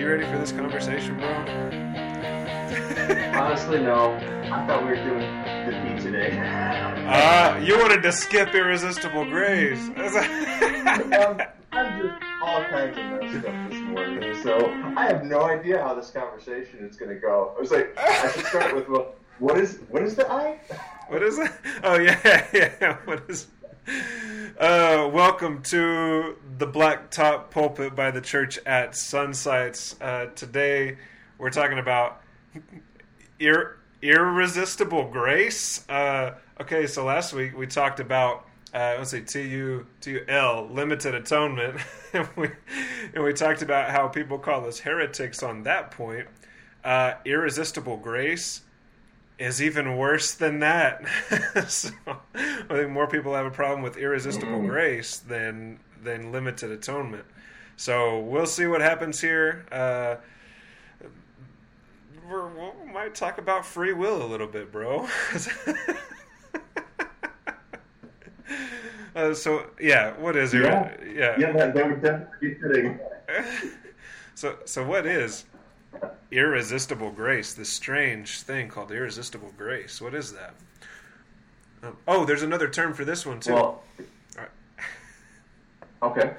you ready for this conversation, bro? Honestly, no. I thought we were doing the beat today. Uh, you wanted to skip Irresistible Grace. um, I'm just all kinds of messed up this morning, so I have no idea how this conversation is going to go. I was like, I should start with, well, what is what is the I? What is it? Oh yeah, yeah. What is? Uh, welcome to the Black Top Pulpit by the Church at Sunsites. Uh, today we're talking about ir- irresistible grace. Uh, okay, so last week we talked about uh, let's say T U T U L limited atonement, and we and we talked about how people call us heretics on that point. Uh, irresistible grace is even worse than that. so, I think more people have a problem with irresistible mm-hmm. grace than than limited atonement. So we'll see what happens here. Uh, we might talk about free will a little bit, bro. uh, so yeah, what is it? Yeah, yeah, yeah that, that would definitely be fitting. so, so what is irresistible grace, this strange thing called irresistible grace. What is that? Um, oh, there's another term for this one too. Well, okay.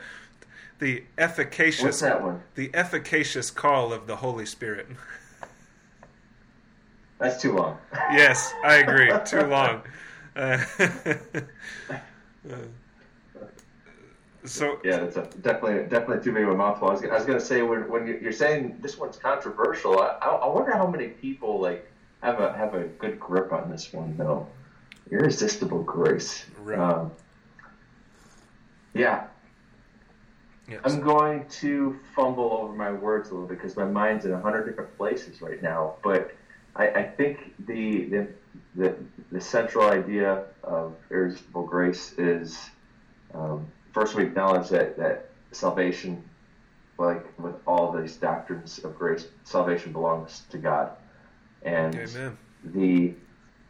The efficacious. What's that one? The efficacious call of the Holy Spirit. That's too long. yes, I agree. too long. Uh, uh, so yeah, it's definitely definitely too big of a mouthful. I was, I was going to say when when you're saying this one's controversial, I, I wonder how many people like have a have a good grip on this one though. Irresistible grace. Right. Um, yeah. Yes. I'm going to fumble over my words a little bit because my mind's in a hundred different places right now. But I, I think the, the the the central idea of irresistible grace is um, first we acknowledge that, that salvation, like with all these doctrines of grace, salvation belongs to God. And Amen. the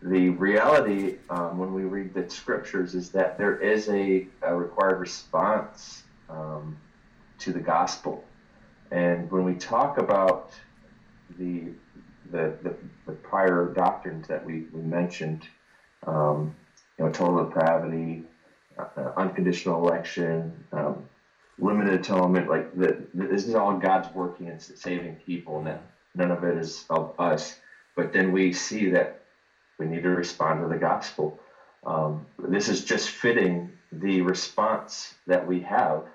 the reality um, when we read the scriptures is that there is a, a required response um, to the gospel. And when we talk about the the, the, the prior doctrines that we, we mentioned, um, you know, total depravity, uh, unconditional election, um, limited atonement. Like the, this is all God's working and saving people, and none of it is of us. But then we see that we need to respond to the gospel. Um, this is just fitting the response that we have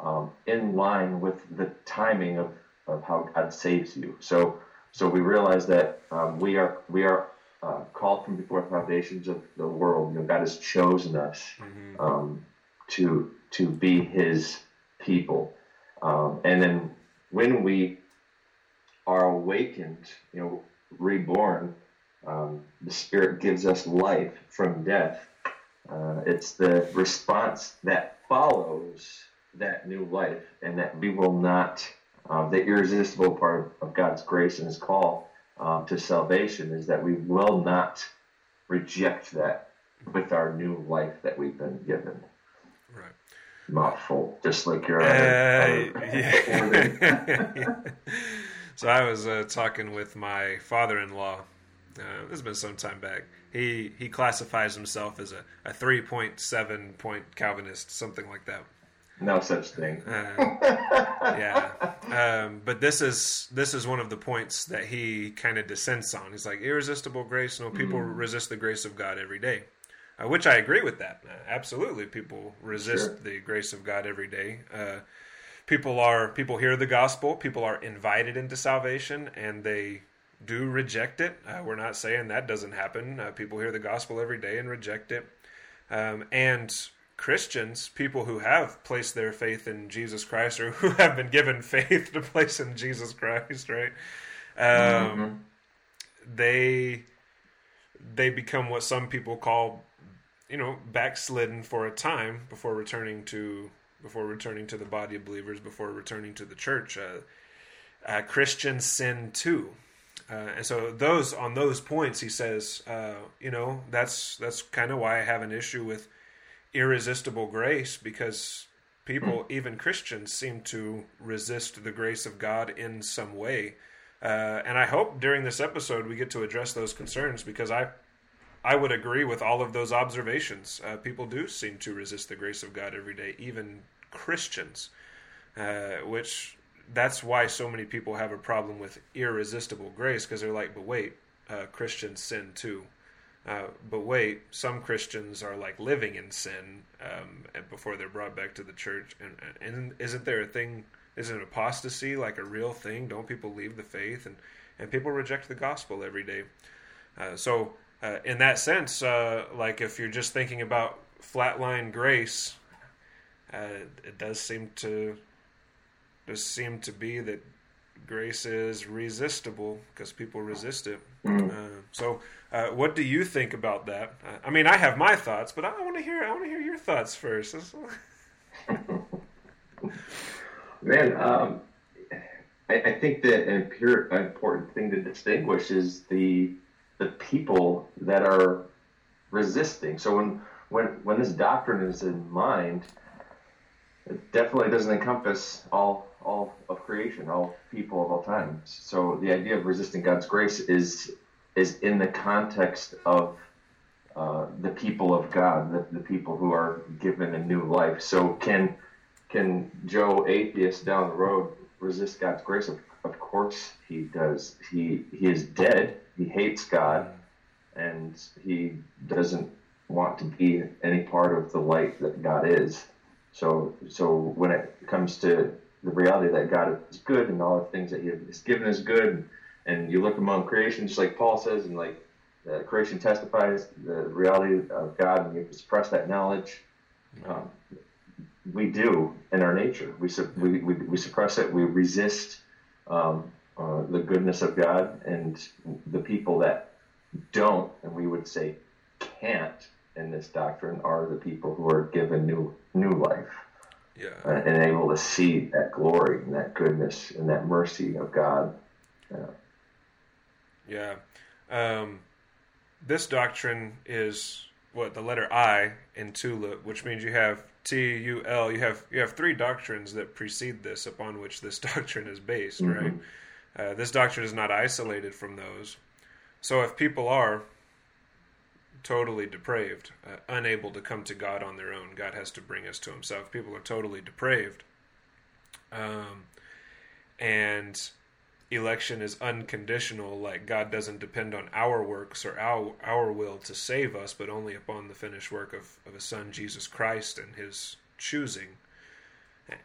um, in line with the timing of, of how God saves you. So, so we realize that um, we are we are uh, called from before the foundations of the world. You know, God has chosen us mm-hmm. um, to to be His people, um, and then when we are awakened, you know, reborn, um, the Spirit gives us life from death. Uh, it's the response that follows that new life, and that we will not. Um, the irresistible part of God's grace and His call um, to salvation is that we will not reject that with our new life that we've been given. Right. Mouthful, just like your. Uh, yeah. so I was uh, talking with my father-in-law. Uh, this has been some time back. He he classifies himself as a, a three point seven point Calvinist, something like that. No such thing. uh, yeah, um, but this is this is one of the points that he kind of dissents on. He's like irresistible grace. No, people mm. resist the grace of God every day, uh, which I agree with that. Uh, absolutely, people resist sure. the grace of God every day. Uh, people are people hear the gospel. People are invited into salvation, and they do reject it. Uh, we're not saying that doesn't happen. Uh, people hear the gospel every day and reject it. Um, and Christians, people who have placed their faith in Jesus Christ or who have been given faith to place in Jesus Christ, right? Um, mm-hmm. They they become what some people call, you know, backslidden for a time before returning to before returning to the body of believers, before returning to the church. Uh, uh, Christians sin too. Uh, and so those on those points, he says, uh, you know, that's that's kind of why I have an issue with irresistible grace because people, even Christians, seem to resist the grace of God in some way. Uh, and I hope during this episode we get to address those concerns because I, I would agree with all of those observations. Uh, people do seem to resist the grace of God every day, even Christians, uh, which that's why so many people have a problem with irresistible grace because they're like, but wait, uh, Christians sin too. Uh, but wait, some Christians are like living in sin um, before they're brought back to the church. And, and isn't there a thing? Isn't apostasy like a real thing? Don't people leave the faith? And and people reject the gospel every day. Uh, so uh, in that sense, uh, like if you're just thinking about flatline grace, uh, it does seem to does seem to be that grace is resistible because people resist it. Mm. Uh, so, uh, what do you think about that? Uh, I mean, I have my thoughts, but I want to hear. I want to hear your thoughts first. Man, um, I, I, think that an important thing to distinguish is the the people that are resisting. So when when when this doctrine is in mind, it definitely doesn't encompass all all of creation, all people of all times. So the idea of resisting God's grace is is in the context of uh, the people of God, the, the people who are given a new life. So can can Joe atheist down the road resist God's grace? Of, of course he does. He he is dead. He hates God, and he doesn't want to be any part of the light that God is. So so when it comes to the reality that God is good and all the things that He has given is good. And, and you look among creation, just like Paul says, and like uh, creation testifies the reality of God, and you suppress that knowledge. Um, we do in our nature. We, su- we, we, we, suppress it. We resist um, uh, the goodness of God, and the people that don't, and we would say can't in this doctrine, are the people who are given new new life yeah. uh, and able to see that glory and that goodness and that mercy of God. Yeah. yeah. Um, this doctrine is what the letter I in tulip, which means you have T U L. You have you have three doctrines that precede this, upon which this doctrine is based. Mm-hmm. Right. Uh, this doctrine is not isolated from those. So if people are totally depraved, uh, unable to come to God on their own. God has to bring us to Himself. People are totally depraved. Um, and election is unconditional, like God doesn't depend on our works or our, our will to save us, but only upon the finished work of, of His Son, Jesus Christ, and His choosing.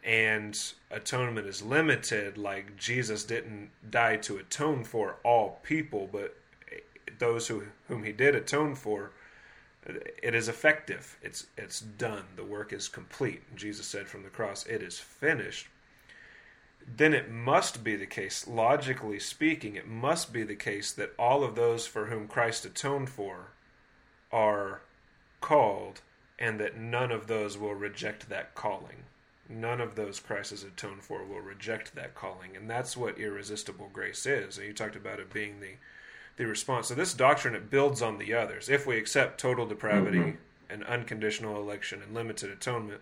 And atonement is limited, like Jesus didn't die to atone for all people, but those who whom he did atone for, it is effective. It's it's done. The work is complete. Jesus said from the cross, "It is finished." Then it must be the case, logically speaking, it must be the case that all of those for whom Christ atoned for are called, and that none of those will reject that calling. None of those Christ has atoned for will reject that calling, and that's what irresistible grace is. And you talked about it being the the response. So this doctrine it builds on the others. If we accept total depravity mm-hmm. and unconditional election and limited atonement,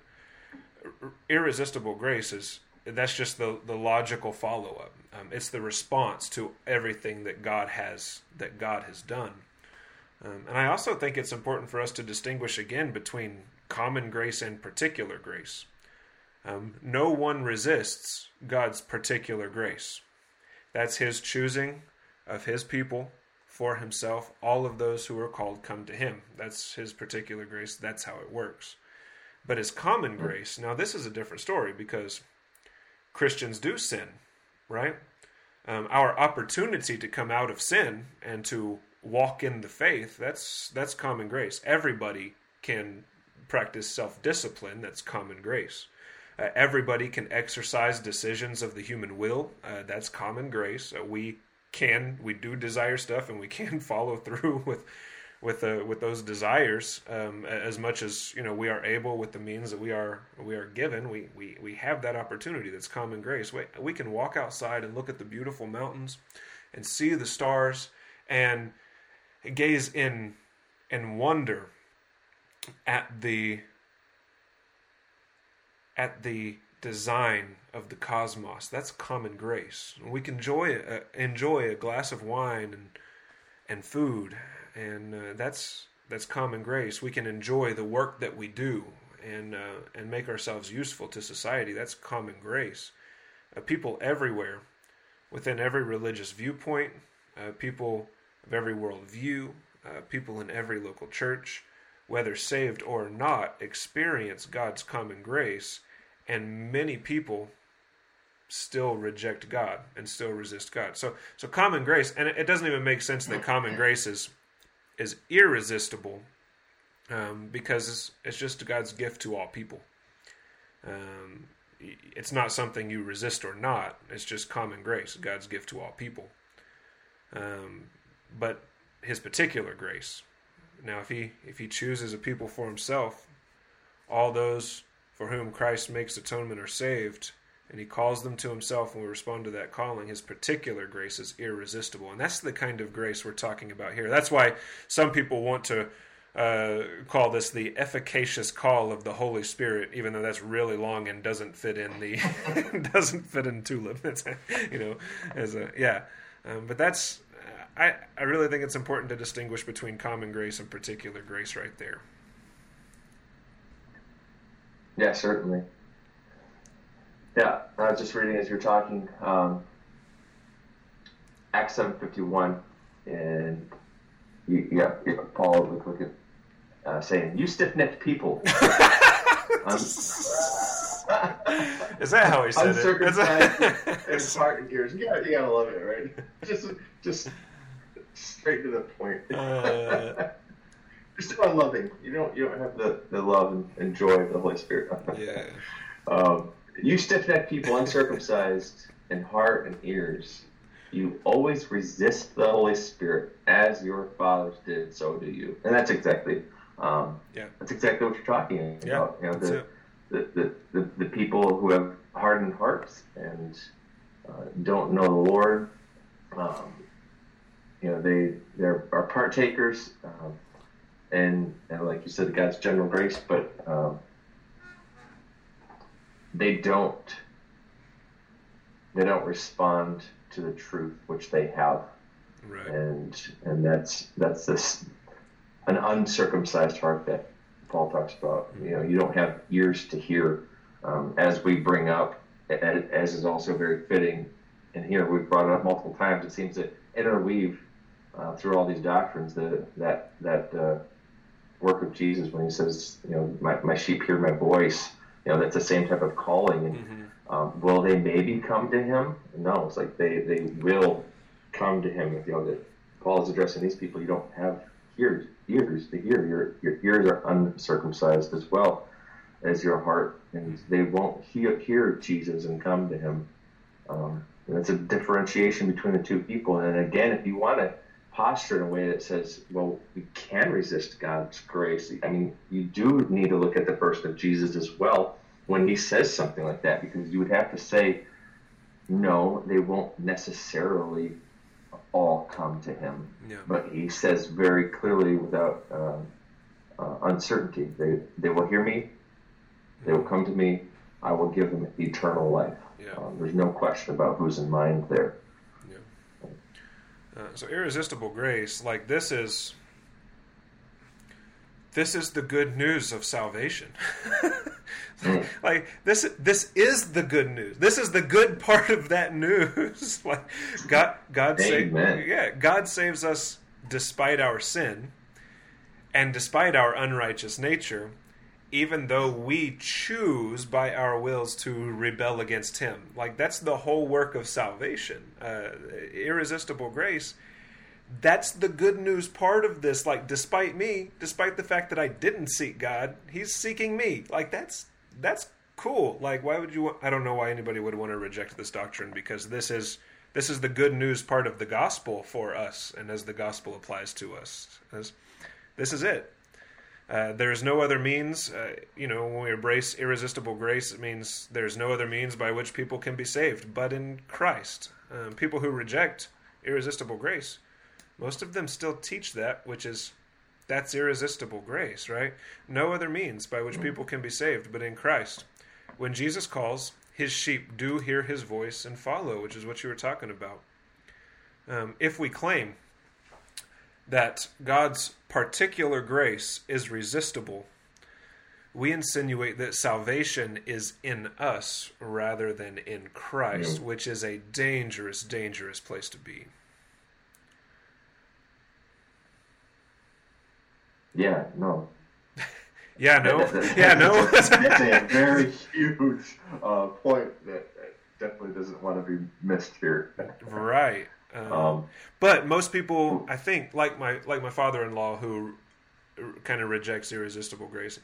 irresistible grace is that's just the the logical follow up. Um, it's the response to everything that God has that God has done. Um, and I also think it's important for us to distinguish again between common grace and particular grace. Um, no one resists God's particular grace. That's His choosing of His people for himself. All of those who are called come to him. That's his particular grace. That's how it works. But his common grace, now this is a different story because Christians do sin, right? Um, our opportunity to come out of sin and to walk in the faith, that's that's common grace. Everybody can practice self-discipline, that's common grace. Uh, everybody can exercise decisions of the human will, uh, that's common grace. Uh, we can we do desire stuff and we can follow through with with uh, with those desires um, as much as you know we are able with the means that we are we are given we we, we have that opportunity that's common grace. We, we can walk outside and look at the beautiful mountains and see the stars and gaze in in wonder at the at the design of the cosmos. That's common grace. We can enjoy a, enjoy a glass of wine and and food, and uh, that's that's common grace. We can enjoy the work that we do and uh, and make ourselves useful to society. That's common grace. Uh, people everywhere, within every religious viewpoint, uh, people of every worldview, uh, people in every local church, whether saved or not, experience God's common grace and many people still reject God and still resist God. So so common grace, and it, doesn't even make sense that common grace is is irresistible um, because it's, it's just God's gift to all people. Um, it's not something you resist or not. It's just common grace, God's gift to all people. Um, but His particular grace. Now, if He if He chooses a people for Himself, all those for whom Christ makes atonement are saved, and he calls them to himself and we respond to that calling, his particular grace is irresistible. And that's the kind of grace we're talking about here. That's why some people want to uh, call this the efficacious call of the Holy Spirit, even though that's really long and doesn't fit in the doesn't fit in tulip. It's, you know, as a yeah, um, but that's I I really think it's important to distinguish between common grace and particular grace right there. Yeah, certainly. Yeah, I was just reading as you're talking. Um, Acts seven fifty one, and you, yeah, Paul would look at uh, saying, "You stiff necked people." um, Is that how he said uncircumcised it? and heart and ears. Yeah, you gotta love it, right? Just, just straight to the point. Uh, you're still unloving. You don't you don't have the, the love and, and joy of the Holy Spirit. yeah. Um, you stiff necked people, uncircumcised in heart and ears, you always resist the Holy Spirit as your fathers did. So do you, and that's exactly um, yeah. That's exactly what you're talking about. Yeah, you know, the, the, the, the, the, people who have hardened hearts and uh, don't know the Lord. Um, you know, they they are partakers. Um, and, and like you said, God's general grace, but um, they don't they don't respond to the truth which they have, right. and and that's that's this an uncircumcised heart that Paul talks about. Mm-hmm. You know, you don't have ears to hear, um, as we bring up, as is also very fitting. And here we've brought it up multiple times. It seems to interweave uh, through all these doctrines that that that uh, work of Jesus when he says, you know, my, my sheep hear my voice. You know, that's the same type of calling. And mm-hmm. um, will they maybe come to him? No, it's like they, they will come to him. If, you know, that Paul is addressing these people. You don't have ears, ears to hear. Your, your ears are uncircumcised as well as your heart. And they won't hear, hear Jesus and come to him. Um, and it's a differentiation between the two people. And again, if you want to posture in a way that says, well, we can resist God's grace. I mean, you do need to look at the person of Jesus as well when he says something like that, because you would have to say, no, they won't necessarily all come to him. Yeah. But he says very clearly, without uh, uh, uncertainty, they, they will hear me, they will come to me, I will give them eternal life. Yeah. Um, there's no question about who's in mind there. Uh, so irresistible grace, like this is this is the good news of salvation. like this this is the good news. This is the good part of that news. like God God saves yeah, God saves us despite our sin and despite our unrighteous nature even though we choose by our wills to rebel against him. Like that's the whole work of salvation. Uh, irresistible grace. That's the good news part of this. Like, despite me, despite the fact that I didn't seek God, He's seeking me. Like, that's that's cool. Like, why would you? I don't know why anybody would want to reject this doctrine because this is this is the good news part of the gospel for us, and as the gospel applies to us, as, this is it. Uh, there's no other means. Uh, you know, when we embrace irresistible grace, it means there's no other means by which people can be saved but in Christ. Um, people who reject irresistible grace, most of them still teach that, which is that's irresistible grace, right? No other means by which people can be saved but in Christ, when Jesus calls, his sheep do hear his voice and follow, which is what you were talking about. Um, if we claim that God's particular grace is resistible, we insinuate that salvation is in us rather than in Christ, which is a dangerous, dangerous place to be. Yeah, no. yeah, no. yeah, no. that's a very huge uh, point that definitely doesn't want to be missed here. right. Um, um, but most people, I think, like my like my father-in-law, who kind of rejects irresistible grace,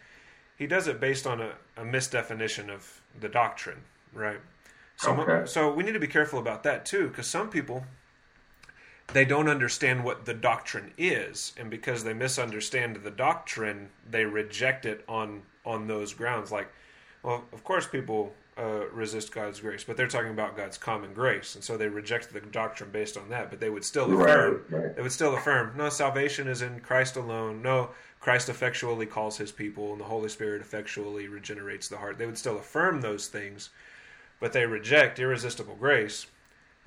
he does it based on a, a misdefinition of the doctrine, right? So, okay. so we need to be careful about that too, because some people they don't understand what the doctrine is, and because they misunderstand the doctrine, they reject it on on those grounds. Like, well, of course, people uh, resist God's grace, but they're talking about God's common grace, and so they reject the doctrine based on that. But they would still affirm, right, right. they would still affirm, no, salvation is in Christ alone. No, Christ effectually calls His people, and the Holy Spirit effectually regenerates the heart. They would still affirm those things, but they reject irresistible grace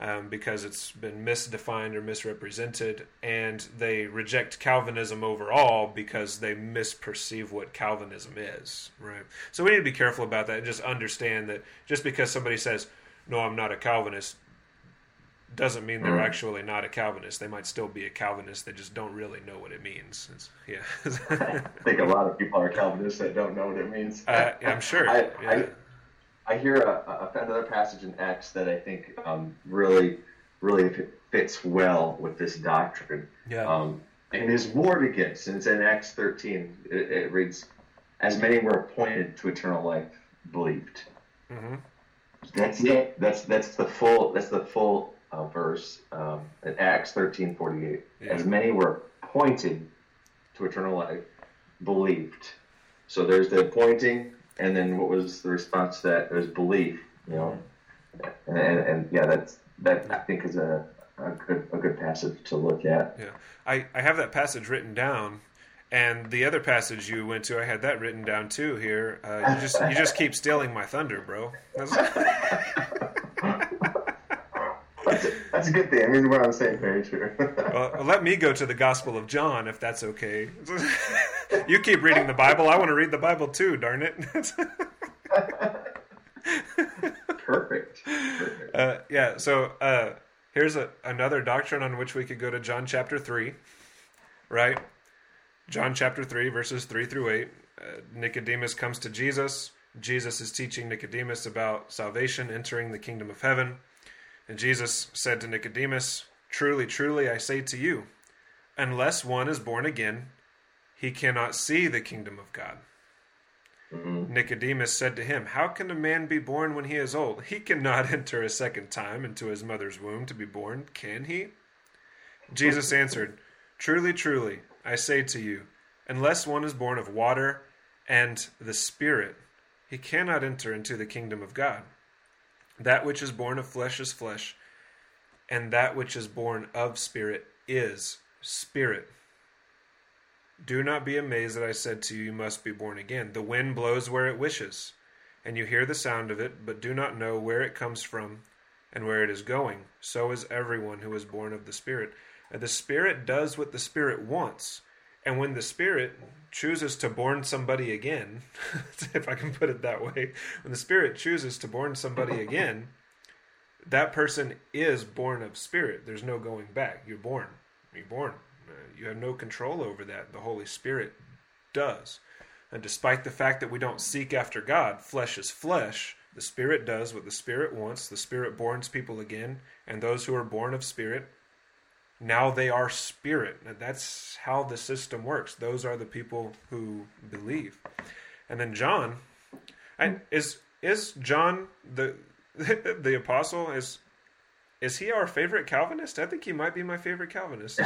um, because it's been misdefined or misrepresented, and they reject Calvinism overall because they misperceive what Calvinism is. Right. So we need to be careful about that and just understand that just because somebody says, "No, I'm not a Calvinist," doesn't mean they're mm. actually not a Calvinist. They might still be a Calvinist. They just don't really know what it means. It's, yeah. I think a lot of people are Calvinists that don't know what it means. Uh, I'm sure. I, yeah. I hear a, a, another passage in Acts that I think um, really, really fits well with this doctrine. Yeah. Um, and there's more begins, and it's in Acts 13. It, it, reads, "As many were appointed to eternal life, believed." Mm-hmm. That's it. That's that's the full. That's the full uh, verse um, in Acts 13:48. Yeah. As many were appointed to eternal life, believed. So there's the appointing, and then what was the response to that? It was belief, you know, and, and, and yeah, that's that I think is a, a good a good passage to look at. Yeah, I I have that passage written down. And the other passage you went to, I had that written down too. Here, uh, you just you just keep stealing my thunder, bro. That's, that's, a good thing. I mean, we're on the same page here. well, let me go to the Gospel of John, if that's okay. you keep reading the Bible. I want to read the Bible too. Darn it. Perfect. Perfect. Uh, yeah. So uh, here's a, another doctrine on which we could go to John chapter three, right? John chapter three, verses three through eight. Uh, Nicodemus comes to Jesus. Jesus is teaching Nicodemus about salvation, entering the kingdom of heaven. And Jesus said to Nicodemus, Truly, truly, I say to you, unless one is born again, he cannot see the kingdom of God. Mm-hmm. Nicodemus said to him, How can a man be born when he is old? He cannot enter a second time into his mother's womb to be born, can he? Jesus answered, Truly, truly, I say to you, unless one is born of water and the Spirit, he cannot enter into the kingdom of God. That which is born of flesh is flesh, and that which is born of spirit is spirit. Do not be amazed that I said to you, You must be born again. The wind blows where it wishes, and you hear the sound of it, but do not know where it comes from and where it is going. So is everyone who is born of the Spirit. And the Spirit does what the Spirit wants. And when the Spirit chooses to born somebody again, if I can put it that way, when the Spirit chooses to born somebody again, that person is born of Spirit. There's no going back. You're born. You're born. Uh, you have no control over that. The Holy Spirit does. And despite the fact that we don't seek after God, flesh is flesh, the Spirit does what the Spirit wants. The Spirit borns people again, and those who are born of Spirit, now they are Spirit. And that's how the system works. Those are the people who believe. And then John, and is is John the the apostle is is he our favorite Calvinist? I think he might be my favorite Calvinist.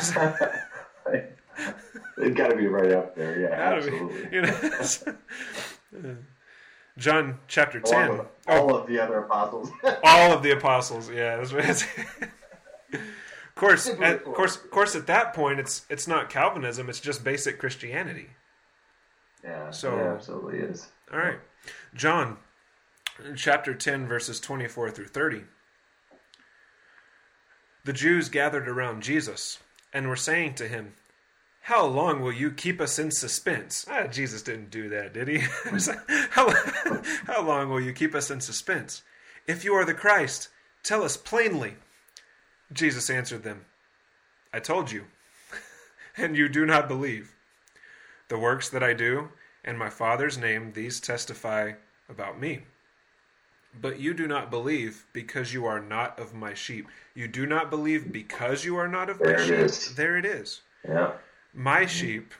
They've got to be right up there. Yeah, absolutely. Be, you know, John chapter ten. Oh. All, of, all oh, of the other apostles. all of the apostles. Yeah, that's what it's. of course, at, of course, of course. At that point, it's it's not Calvinism; it's just basic Christianity. Yeah. So yeah, absolutely is. All right, John chapter 10, verses 24 through 30. The Jews gathered around Jesus and were saying to him, How long will you keep us in suspense? Ah, Jesus didn't do that, did he? how, how long will you keep us in suspense? If you are the Christ, tell us plainly. Jesus answered them, I told you, and you do not believe. The works that I do in my Father's name, these testify about me. But you do not believe because you are not of my sheep. You do not believe because you are not of there my sheep. Is. There it is. Yeah. My sheep.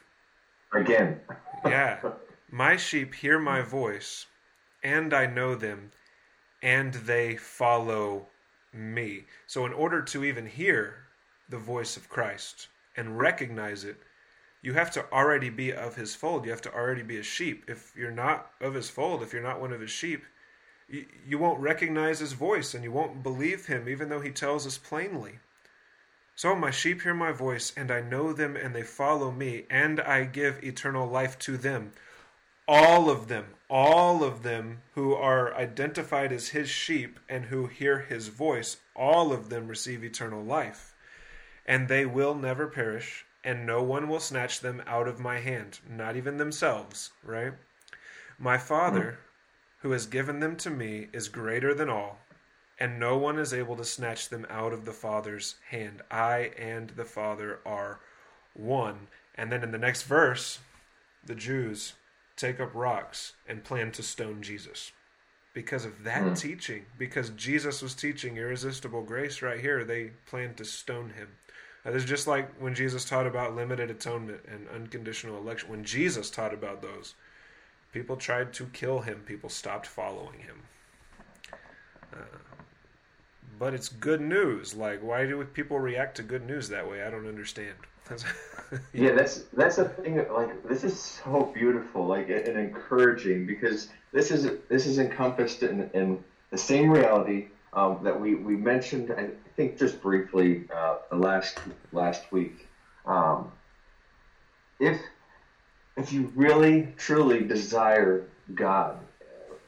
Again. yeah. My sheep hear my voice, and I know them, and they follow me. So, in order to even hear the voice of Christ and recognize it, you have to already be of his fold. You have to already be a sheep. If you're not of his fold, if you're not one of his sheep, you, won't recognize his voice and you won't believe him, even though he tells us plainly. So my sheep hear my voice, and I know them, and they follow me, and I give eternal life to them. All of them, all of them who are identified as his sheep and who hear his voice, all of them receive eternal life. And they will never perish, and no one will snatch them out of my hand, not even themselves, right? My Father, who has given them to me, is greater than all, and no one is able to snatch them out of the Father's hand. I and the Father are one. And then in the next verse, the Jews take up rocks and plan to stone Jesus. Because of that mm. teaching, because Jesus was teaching irresistible grace right here, they planned to stone him. Uh, it's just like when Jesus taught about limited atonement and unconditional election. When Jesus taught about those, people tried to kill him. People stopped following him. Uh, but it's good news. Like, why do people react to good news that way? I don't understand. yeah, that's that's the thing. Like, this is so beautiful, like, and encouraging because this is this is encompassed in, in the same reality um, that we, we mentioned, I think just briefly uh, last last week. Um, if if you really truly desire God,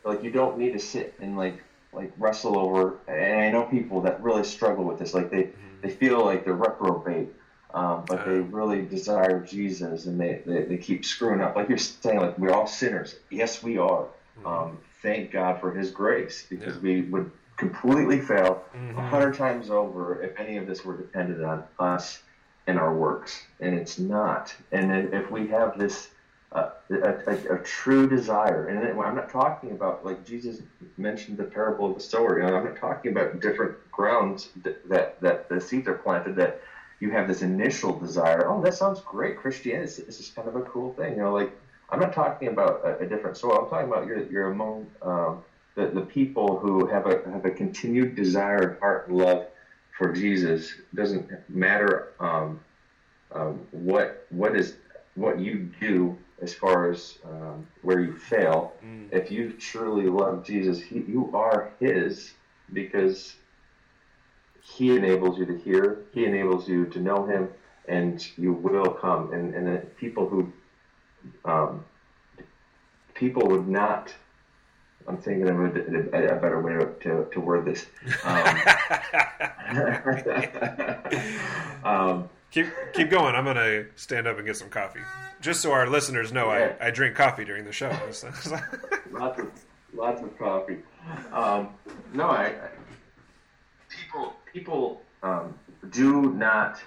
like you don't need to sit and like like wrestle over. And I know people that really struggle with this. Like they mm-hmm. they feel like they're reprobate. Um, but they really desire Jesus and they, they, they, keep screwing up. Like you're saying, like we're all sinners. Yes, we are. Mm-hmm. Um, thank God for His grace because yeah. we would completely fail a mm-hmm. hundred times over if any of this were dependent on us and our works, and it's not. And if we have this a, a, a, true desire, and I'm not talking about like Jesus mentioned the parable of the sower. You know, I'm not talking about different grounds that, that that the seeds are planted that you have this initial desire. Oh, that sounds great, Christianity. This is kind of a cool thing. You know, like I'm not talking about a, a different soil. I'm talking about you're, you're among um, the, the people who have a have a continued desire heart and love for Jesus It doesn't matter um, um, what what is what you do as far as um, where you fail. Mm. If you truly love Jesus, he, you are His because He enables you to hear. He enables you to know Him, and you will come. And and people who um, people would not I'm thinking of a, a, a better way to, to, word this. Um, um, keep keep going. I'm gonna stand up and get some coffee, just so our listeners know yeah. I, I drink coffee during the show. lots of lots of coffee. Um, no, I, I, people people um, do not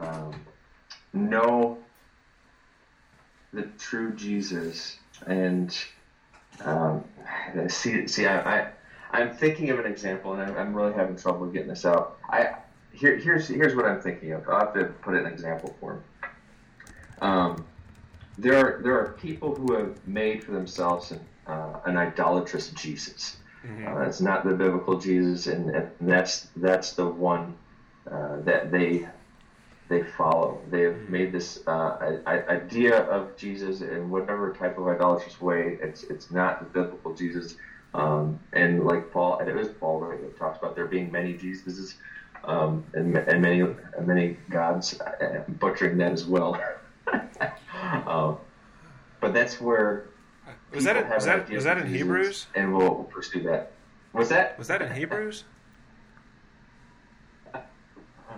um, know the true Jesus and um, see, see, I, I, I'm thinking of an example, and I'm, I'm really having trouble getting this out. I here, here's here's what I'm thinking of. I'll have to put an example for him. Um, there are there are people who have made for themselves an, uh, an idolatrous Jesus. Mm-hmm. Uh, it's not the biblical Jesus, and, and that's that's the one uh, that they they follow. They have mm-hmm. made this uh, idea of Jesus in whatever type of idolatrous way. It's it's not the biblical Jesus. Um, and like Paul, and it was Paul right, that talks about there being many Jesuses um, and, and many and many gods, uh, butchering that as well. um, but that's where was that in, was that was that in Hebrews? And we'll, we'll pursue that. Was that was that in Hebrews? I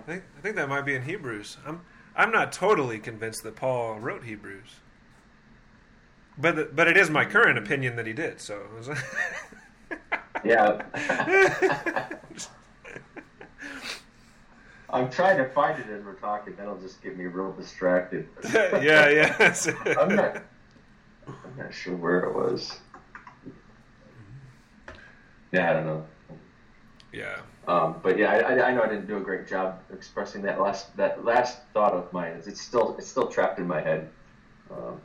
think I think that might be in Hebrews. I'm I'm not totally convinced that Paul wrote Hebrews, but but it is my current opinion that he did. So. yeah. I'm trying to find it as we're talking. That'll just get me real distracted. yeah, yeah. I'm not. I'm not sure where it was. Yeah, I don't know. Yeah. Um, but yeah, I, I, know I didn't do a great job expressing that last that last thought of mine. It's still it's still trapped in my head. Um,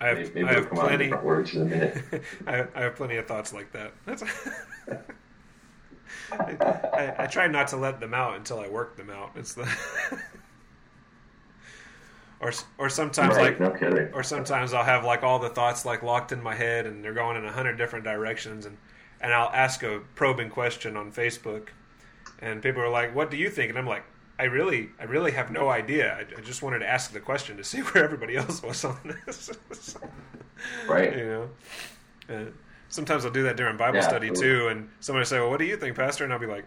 I have, maybe, I have plenty words in a minute. I, have, I have plenty of thoughts like that. I, I, I, try not to let them out until I work them out. It's the or or sometimes right, like no or sometimes I'll have like all the thoughts like locked in my head and they're going in a hundred different directions and and I'll ask a probing question on Facebook and people are like, "What do you think?" and I'm like, I really, I really have no idea. I, I, just wanted to ask the question to see where everybody else was on this. right. You know. Uh, sometimes I'll do that during Bible yeah, study too, and somebody will say, "Well, what do you think, Pastor?" And I'll be like,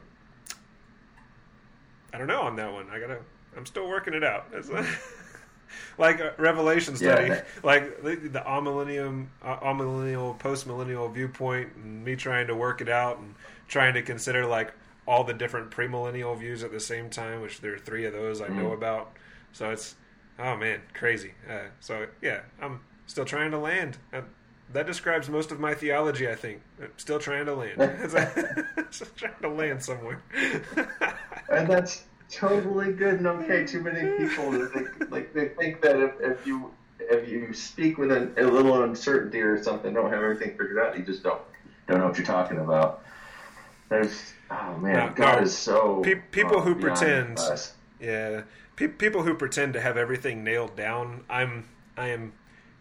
"I don't know on that one. I gotta. I'm still working it out." like a Revelation study, yeah. like the, the amillennium, uh, amillennial, postmillennial viewpoint, and me trying to work it out and trying to consider like all the different premillennial views at the same time, which there are three of those I mm-hmm. know about. So it's oh man, crazy. Uh, so yeah, I'm still trying to land. Uh, that describes most of my theology. I think I'm still trying to land. still trying to land somewhere. and that's totally good and okay. Too many people think, like they think that if, if you if you speak with a, a little uncertainty or something, don't have everything figured out, you just don't don't know what you're talking about. There's Oh man, God is so pe- people who pretend. Us. Yeah, pe- people who pretend to have everything nailed down. I'm I am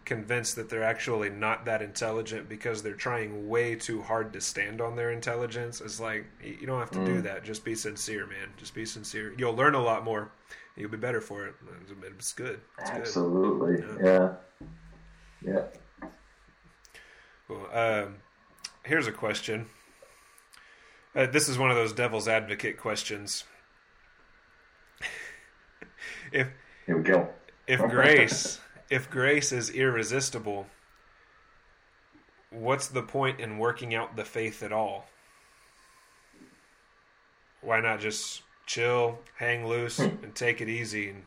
convinced that they're actually not that intelligent because they're trying way too hard to stand on their intelligence. It's like you don't have to mm. do that. Just be sincere, man. Just be sincere. You'll learn a lot more. You'll be better for it. It's good. It's Absolutely. Good. Yeah. Yeah. yeah. Well, um, here's a question. Uh, this is one of those devil's advocate questions. if here we go. if grace, if grace is irresistible, what's the point in working out the faith at all? Why not just chill, hang loose, and take it easy, and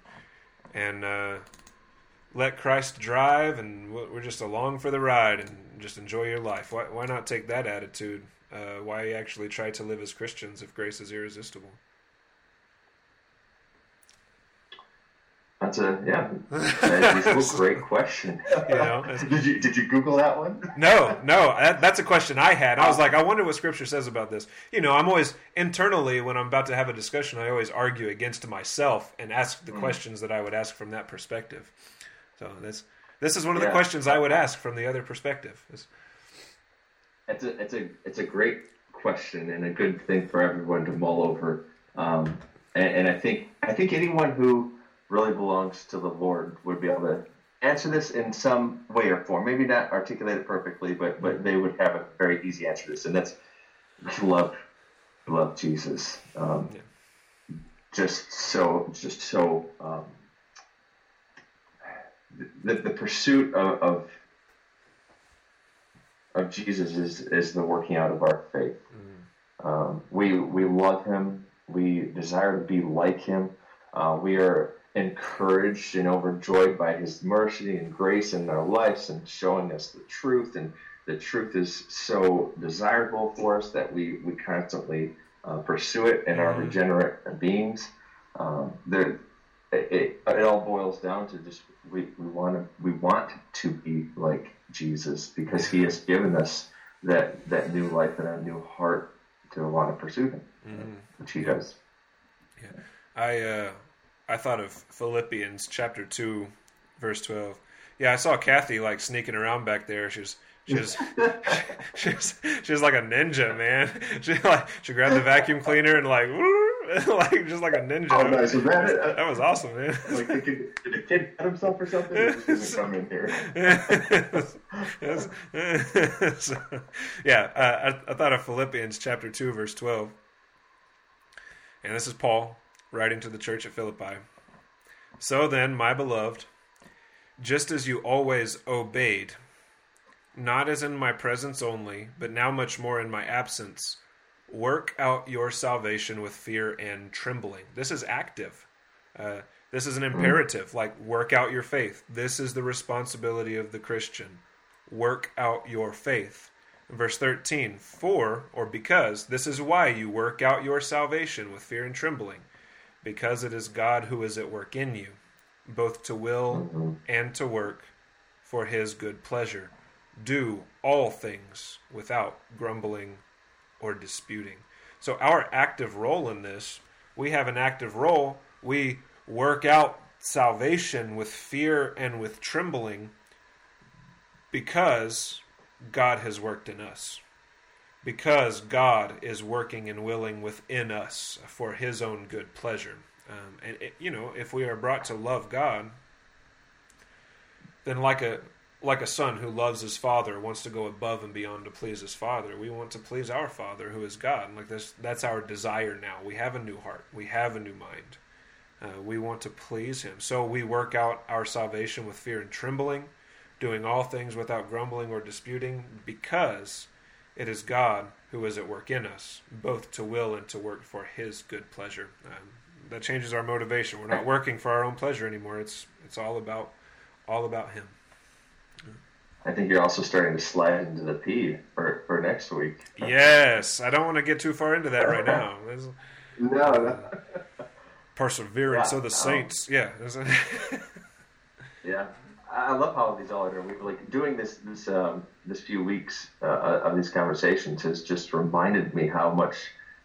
and uh, let Christ drive, and we're just along for the ride, and just enjoy your life. Why why not take that attitude? uh, why actually try to live as Christians if grace is irresistible? That's a yeah, that's a great question. you know, did you did you Google that one? no, no, that, that's a question I had. I was like, I wonder what Scripture says about this. You know, I'm always internally when I'm about to have a discussion, I always argue against myself and ask the mm. questions that I would ask from that perspective. So this this is one of the questions I would ask from the other perspective. Is, it's a it's a it's a great question and a good thing for everyone to mull over. Um, and, and, I think I think anyone who really belongs to the Lord would be able to answer this in some way or form. Maybe not articulate it perfectly, but but they would have a very easy answer to this, and that's love love Jesus. Um, yeah. Just so just so um, the the pursuit of, of of Jesus is is the working out of our faith. Mm. Um, we we love Him. We desire to be like Him. Uh, we are encouraged and overjoyed by His mercy and grace in our lives and showing us the truth. And the truth is so desirable for us that we we constantly uh, pursue it in our regenerate beings. Um, there, it, it, it all boils down to just we, we want to we want to be like Jesus because He has given us that that new life and a new heart to want to pursue Him, mm-hmm. which He does. Yeah, I uh, I thought of Philippians chapter two, verse twelve. Yeah, I saw Kathy like sneaking around back there. She's was she was she was she was like a ninja, man. She like she grabbed the vacuum cleaner and like like just like a ninja. Oh, nice. Was that, it? that was awesome, man. Like, did, did a kid cut himself or something? Just come in here. so, yeah, uh, I, I thought of Philippians chapter two, verse twelve, and this is Paul writing to the church at Philippi. So then, my beloved, just as you always obeyed, not as in my presence only, but now much more in my absence Work out your salvation with fear and trembling. This is active. Uh, this is an mm-hmm. imperative. Like, work out your faith. This is the responsibility of the Christian. Work out your faith. Verse 13, for or because, this is why you work out your salvation with fear and trembling, because it is God who is at work in you, both to will and to work for his good pleasure. Do all things without grumbling or disputing. So, our active role in this, we have an active role. We work out salvation with fear and with trembling because God has worked in us. Because God is working and willing within us for His own good pleasure. Um, and, it, you know, if we are brought to love God, then like a like a son who loves his father wants to go above and beyond to please his father we want to please our father who is god. Like this that's our desire now. We have a new heart. We have a new mind. Uh, we want to please him. So we work out our salvation with fear and trembling doing all things without grumbling or disputing because it is god who is at work in us both to will and to work for his good pleasure um, that changes our motivation we're not working for our own pleasure anymore it's it's all about all about him I think you're also starting to slide into the P for, for next week. Yes, I don't want to get too far into that right now. no, no. Perseverance yeah, of the saints. Um, yeah. yeah, I love how these all are. We like doing this this um, this few weeks uh, of these conversations has just reminded me how much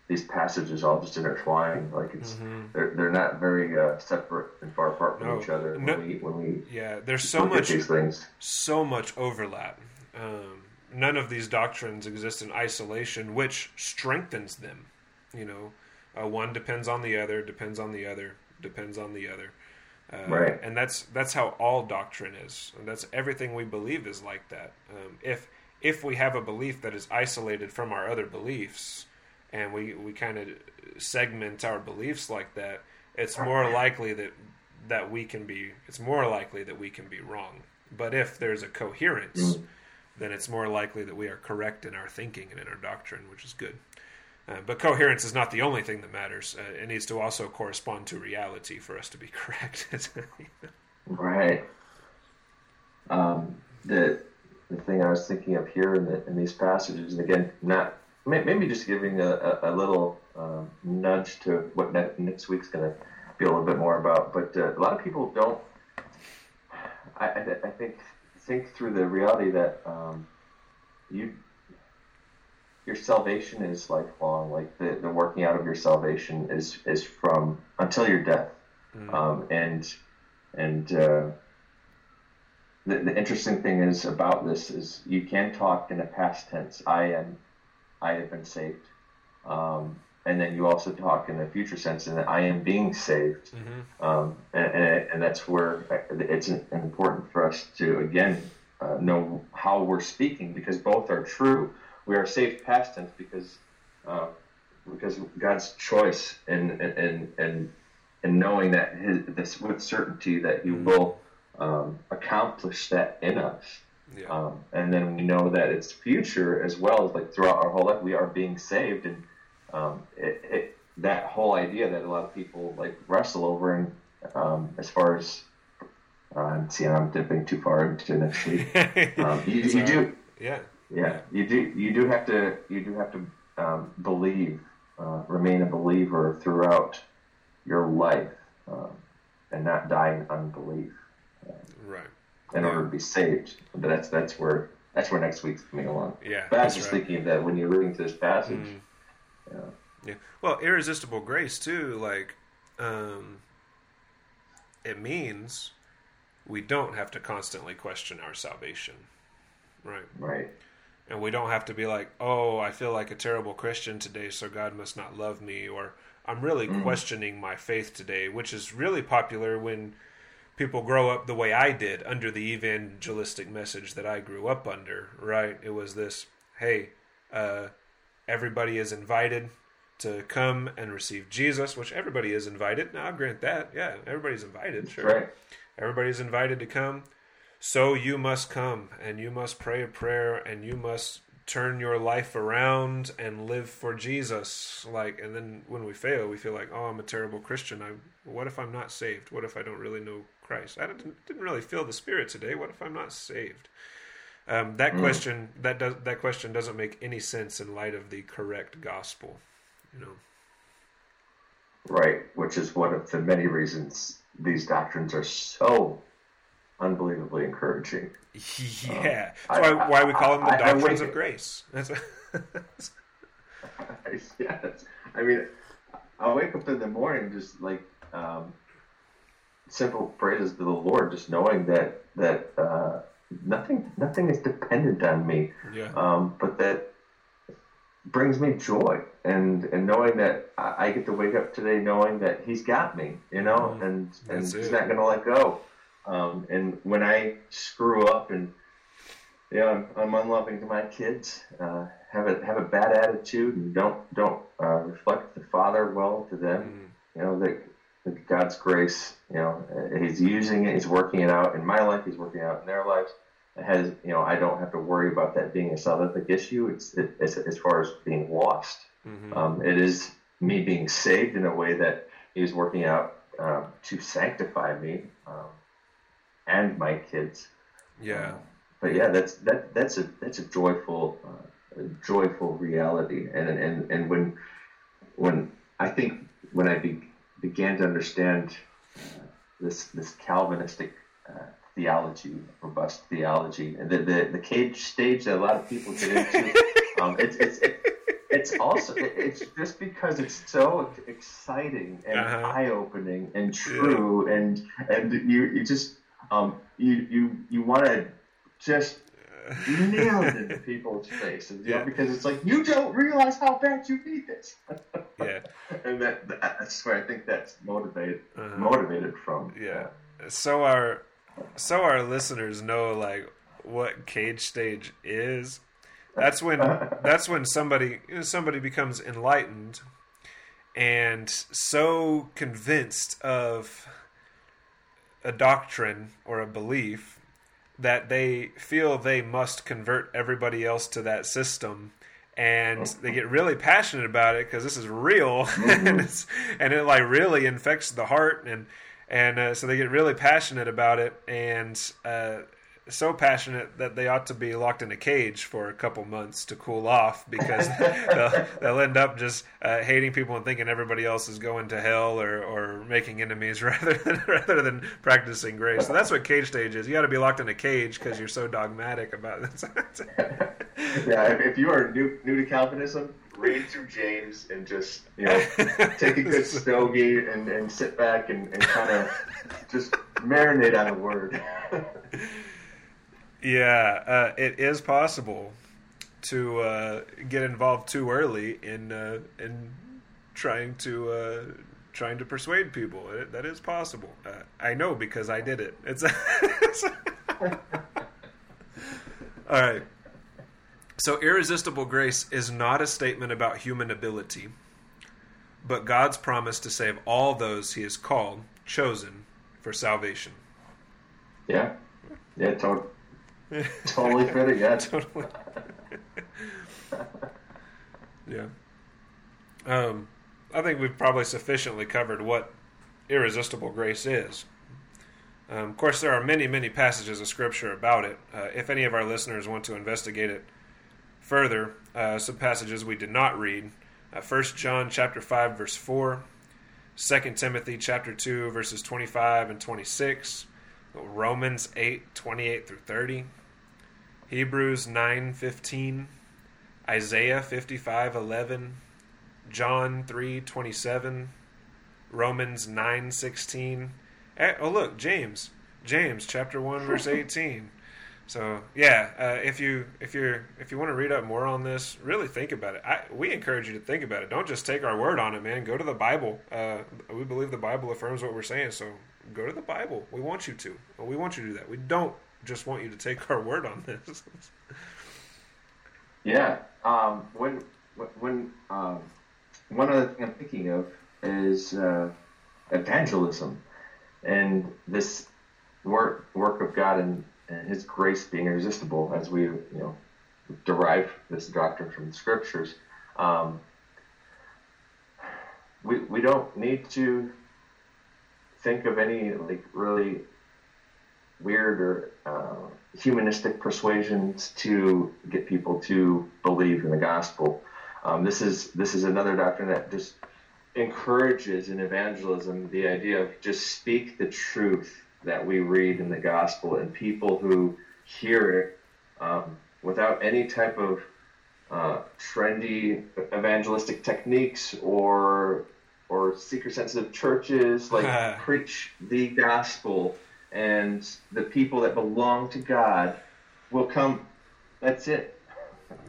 these passages all just intertwine. Like it's mm-hmm. they're they're not very uh, separate and far apart from no, each other when we when we yeah. There's so much these things. so much overlap. Um, none of these doctrines exist in isolation, which strengthens them. You know, uh, one depends on the other, depends on the other, depends on the other. Uh, right. And that's that's how all doctrine is. And that's everything we believe is like that. Um, if if we have a belief that is isolated from our other beliefs, and we we kind of segment our beliefs like that, it's more likely that that we can be it's more likely that we can be wrong. But if there's a coherence, mm. then it's more likely that we are correct in our thinking and in our doctrine, which is good. Uh, but coherence is not the only thing that matters. Uh, it needs to also correspond to reality for us to be correct. right. Um, the the thing I was thinking of here in, the, in these passages, and again, not maybe just giving a, a, little um, nudge to what next week's going to be a little bit more about. But uh, a lot of people don't. I, I, think think through the reality that um, you your salvation is lifelong. Like the, the working out of your salvation is is from until your death. Mm. Um, and and uh, the, the interesting thing is about this is you can talk in a past tense. I am I have been saved. Um, and then you also talk in the future sense in that I am being saved. Mm-hmm. Um, and, and, and, that's where it's important for us to, again, uh, know how we're speaking because both are true. We are saved past tense because uh, because God's choice and and and and knowing that his, this with certainty that He mm-hmm. will um, accomplish that in us. Yeah. Um, and then we know that it's future as well as like throughout our whole life we are being saved, and um, it, it, that whole idea that a lot of people like wrestle over, and um, as far as uh, see, I'm dipping too far into next week. Um, you, you do, yeah, yeah, you do, you do have to, you do have to um, believe, uh, remain a believer throughout your life, um, and not die in unbelief. right in order to be saved. But that's that's where that's where next week's coming along. Yeah. But I was just right. thinking of that when you're reading through this passage. Mm. Yeah. Yeah. Well, irresistible grace too, like um, it means we don't have to constantly question our salvation. Right. Right. And we don't have to be like, "Oh, I feel like a terrible Christian today, so God must not love me," or I'm really mm. questioning my faith today, which is really popular when people grow up the way I did under the evangelistic message that I grew up under, right? It was this, hey, uh, everybody is invited to come and receive Jesus, which everybody is invited. Now, I'll grant that. Yeah, everybody's invited. Sure. Right. Everybody's invited to come. So you must come and you must pray a prayer and you must turn your life around and live for Jesus. Like, and then when we fail, we feel like, oh, I'm a terrible Christian. I, what if I'm not saved? What if I don't really know Christ? I didn't, didn't really feel the Spirit today. What if I'm not saved? Um, that mm. question that does that question doesn't make any sense in light of the correct gospel, you know. Right, which is one of the many reasons these doctrines are so unbelievably encouraging. Yeah, um, that's why, I, why we call them the I, doctrines I of grace. Yes, I mean, I wake up in the morning just like um, simple praises to the Lord, just knowing that that uh, nothing nothing is dependent on me, yeah. um, but that brings me joy and and knowing that I, get to wake up today knowing that He's got me, you know, mm, and and He's it. not going to let go. Um, and when I screw up and you know, I'm, I'm unloving to my kids, uh, have a have a bad attitude, and don't don't uh, reflect the Father well to them. Mm. You know that God's grace, you know, He's using it, He's working it out in my life, He's working it out in their lives. It has, you know, I don't have to worry about that being a salvific issue. It's, it, it's as far as being lost. Mm-hmm. Um, it is me being saved in a way that He's working out uh, to sanctify me um, and my kids. Yeah. Uh, but yeah, that's that that's a that's a joyful, uh, a joyful reality. And and and when when I think when I be, began to understand uh, this this Calvinistic uh, theology, robust theology, and the, the, the cage stage that a lot of people get into, um, it's it's it, it's also it's just because it's so exciting and uh-huh. eye opening and true, yeah. and and you you just um you you you want to just nail it into people's faces, yeah. Know, because it's like you don't realize how bad you need this. yeah, and that that's where I think that's motivated uh-huh. motivated from. Yeah. So our so our listeners know like what cage stage is. That's when that's when somebody somebody becomes enlightened and so convinced of a doctrine or a belief that they feel they must convert everybody else to that system and they get really passionate about it because this is real mm-hmm. and, and it like really infects the heart and and uh, so they get really passionate about it and uh, so passionate that they ought to be locked in a cage for a couple months to cool off because they'll, they'll, end up just uh, hating people and thinking everybody else is going to hell or, or making enemies rather than rather than practicing grace. So that's what cage stage is. You got to be locked in a cage because you're so dogmatic about it. yeah, if you are new new to Calvinism, read through James and just you know take a good stogie and, and sit back and, and kind of just marinate on a word. Yeah, uh, it is possible to uh, get involved too early in uh, in trying to uh, trying to persuade people. It, that is possible. Uh, I know because I did it. It's, it's all right. So, irresistible grace is not a statement about human ability, but God's promise to save all those He has called, chosen for salvation. Yeah, yeah, totally totally fit it, yeah. totally. yeah. Um, I think we've probably sufficiently covered what irresistible grace is. Um, of course, there are many, many passages of Scripture about it. Uh, if any of our listeners want to investigate it further, uh, some passages we did not read: uh, 1 John chapter five, verse four, 2 Timothy chapter two, verses twenty-five and twenty-six, Romans eight, twenty-eight through thirty, Hebrews 9:15, Isaiah 55:11, John 3:27, Romans 9:16. Oh look, James. James chapter 1 verse 18. So yeah, uh, if you if you're if you want to read up more on this, really think about it. I, we encourage you to think about it. Don't just take our word on it, man. Go to the Bible. Uh, we believe the Bible affirms what we're saying. So go to the Bible. We want you to. We want you to do that. We don't just want you to take our word on this. yeah. Um, when when um, one other thing I'm thinking of is uh, evangelism, and this work work of God and and His grace being irresistible, as we you know derive this doctrine from the Scriptures. Um, we we don't need to think of any like really weird or uh, humanistic persuasions to get people to believe in the gospel. Um, this is this is another doctrine that just encourages in evangelism the idea of just speak the truth that we read in the gospel, and people who hear it um, without any type of uh, trendy evangelistic techniques or or seeker sensitive churches like preach the gospel and the people that belong to God will come that's it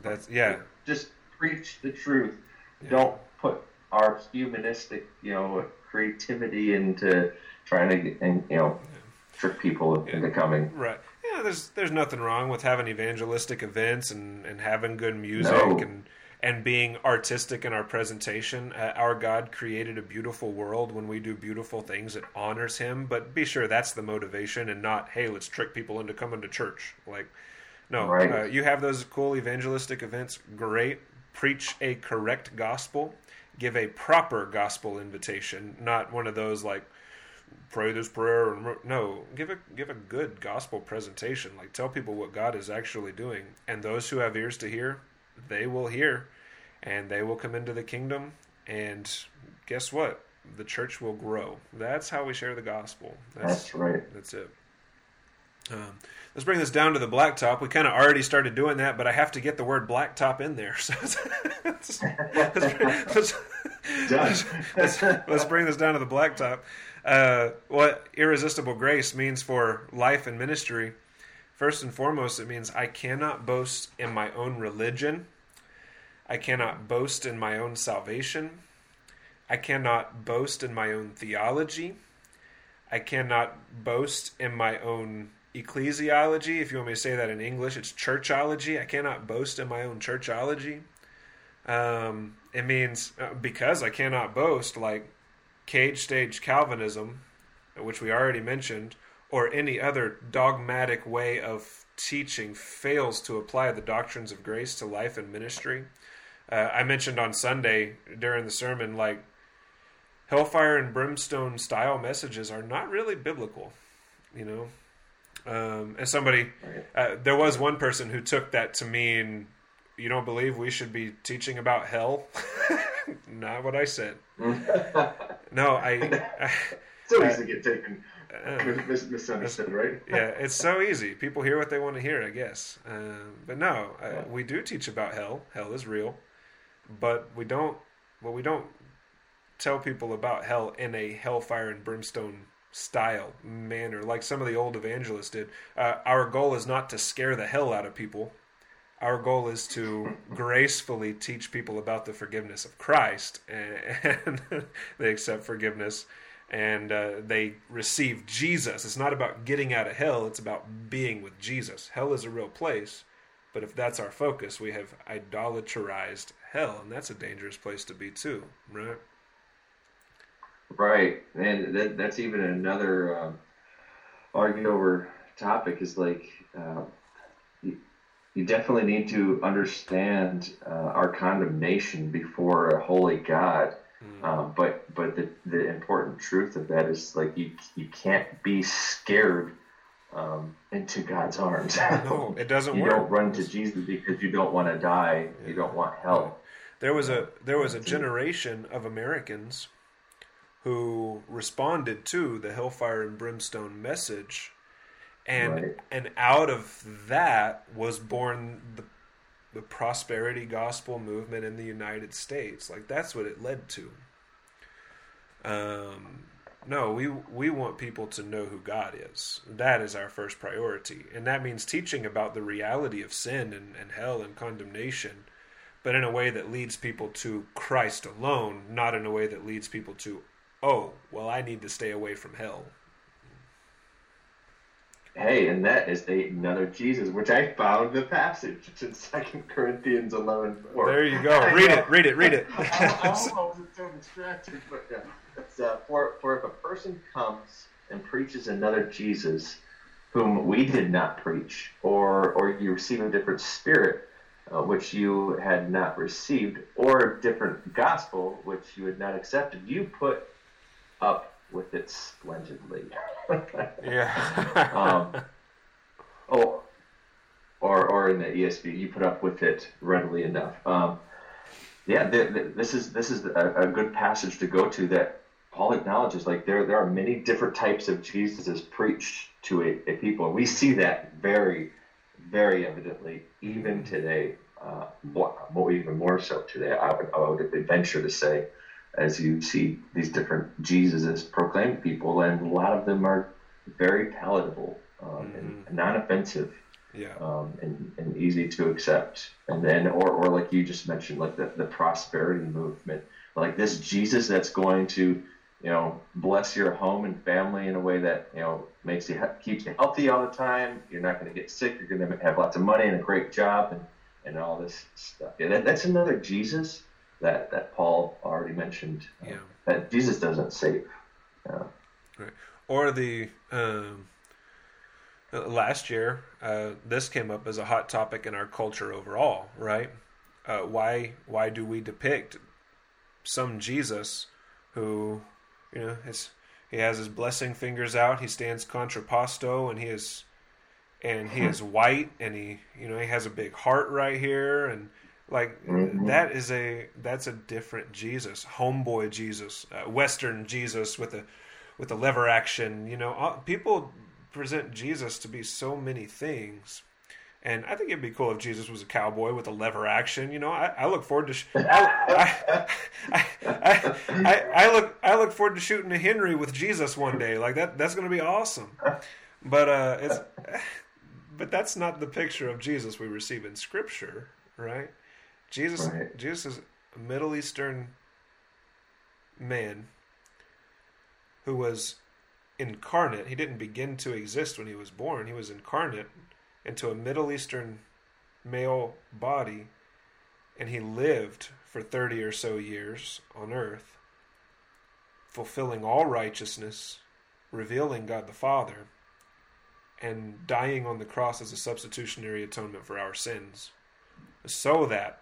that's yeah just preach the truth yeah. don't put our humanistic you know creativity into trying to and you know trick people yeah. into coming. Right. Yeah, there's there's nothing wrong with having evangelistic events and, and having good music no. and and being artistic in our presentation. Uh, our God created a beautiful world when we do beautiful things it honors him, but be sure that's the motivation and not hey, let's trick people into coming to church. Like no, right. uh, you have those cool evangelistic events, great. Preach a correct gospel, give a proper gospel invitation, not one of those like pray this prayer and no give a give a good gospel presentation like tell people what god is actually doing and those who have ears to hear they will hear and they will come into the kingdom and guess what the church will grow that's how we share the gospel that's, that's right that's it um, let's bring this down to the blacktop. We kind of already started doing that, but I have to get the word blacktop in there. So let's, let's, let's, let's, bring this down to the blacktop. Uh, what irresistible grace means for life and ministry. First and foremost, it means I cannot boast in my own religion. I cannot boast in my own salvation. I cannot boast in my own theology. I cannot boast in my own ecclesiology. If you want me to say that in English, it's churchology. I cannot boast in my own churchology. Um, it means uh, because I cannot boast, like cage stage Calvinism, which we already mentioned, or any other dogmatic way of teaching fails to apply the doctrines of grace to life and ministry. Uh, I mentioned on Sunday during the sermon, like hellfire and brimstone style messages are not really biblical, you know. Um, and somebody, uh, there was one person who took that to mean, you don't believe we should be teaching about hell? not what I said. no, I. I so easy to get taken. Uh, misunderstood, right? yeah, it's so easy. People hear what they want to hear, I guess. Uh, but no, uh, we do teach about hell. Hell is real, but we don't. Well, we don't tell people about hell in a hellfire and brimstone style manner, like some of the old evangelists did. Uh, our goal is not to scare the hell out of people our goal is to gracefully teach people about the forgiveness of Christ, and, and they accept forgiveness and uh, they receive Jesus. It's not about getting out of hell, it's about being with Jesus. Hell is a real place, but if that's our focus, we have idolatrized hell, and that's a dangerous place to be too, right? Right, and that, that's even another uh, argue over topic is like. Uh, you definitely need to understand uh, our condemnation before a holy God. Mm. Um, but but the, the important truth of that is like you you can't be scared um, into God's arms. No, it doesn't work. you work. don't run to Jesus because you don't want to die. Yeah. You don't want hell. There was a there was a generation of Americans who responded to the hellfire and brimstone message and right. and out of that was born the the prosperity gospel movement in the United States. Like that's what it led to. Um, No, we we want people to know who God is. That is our first priority, and that means teaching about the reality of sin and, and hell and condemnation, but in a way that leads people to Christ alone, not in a way that leads people to, oh, well, I need to stay away from hell. Hey, and that is a, another Jesus, which I found the passage. It's in Second Corinthians 11 4. There you go. Read it, read it, read it. I, almost was so distracted, but yeah. It's, uh, for, for if a person comes and preaches another Jesus whom we did not preach, or, or you receive a different spirit uh, which you had not received, or a different gospel which you had not accepted, you put up with it splendidly. yeah. um, oh, or or in the ESV, you put up with it readily enough. Um, yeah, the, the, this is this is a, a, good passage to go to that Paul acknowledges. Like there there are many different types of Jesus preached to a, a people, and we see that very very evidently even today. Uh, more, more, even more so today. I would, I would venture to say as you see these different Jesuses proclaimed people, and a lot of them are very palatable um, mm-hmm. and non-offensive, yeah, um, and, and easy to accept. And then, or, or like you just mentioned, like the, the prosperity movement, like this Jesus that's going to, you know, bless your home and family in a way that you know makes you keeps you healthy all the time. You're not going to get sick. You're going to have lots of money and a great job and and all this stuff. Yeah, that, that's another Jesus that that Paul already mentioned. Uh, yeah. That Jesus doesn't save. Uh, right. Or the um, last year, uh, this came up as a hot topic in our culture overall. Right? Uh, why why do we depict some Jesus who you know he has his blessing fingers out. He stands contrapposto, and he is and he is white, and he you know he has a big heart right here, and like mm-hmm. that is a that's a different Jesus, homeboy Jesus, uh, Western Jesus with a with a lever action. You know, all, people present Jesus to be so many things. And I think it'd be cool if Jesus was a cowboy with a lever action. You know, I, I look forward to. Sh- I, I, I, I, look I look forward to shooting a Henry with Jesus one day. Like that that's going to be awesome. But uh, it's but that's not the picture of Jesus we receive in Scripture, right? Jesus, right. Jesus is a Middle Eastern man who was incarnate. He didn't begin to exist when he was born. He was incarnate into a Middle Eastern male body, and he lived for 30 or so years on earth, fulfilling all righteousness, revealing God the Father, and dying on the cross as a substitutionary atonement for our sins, so that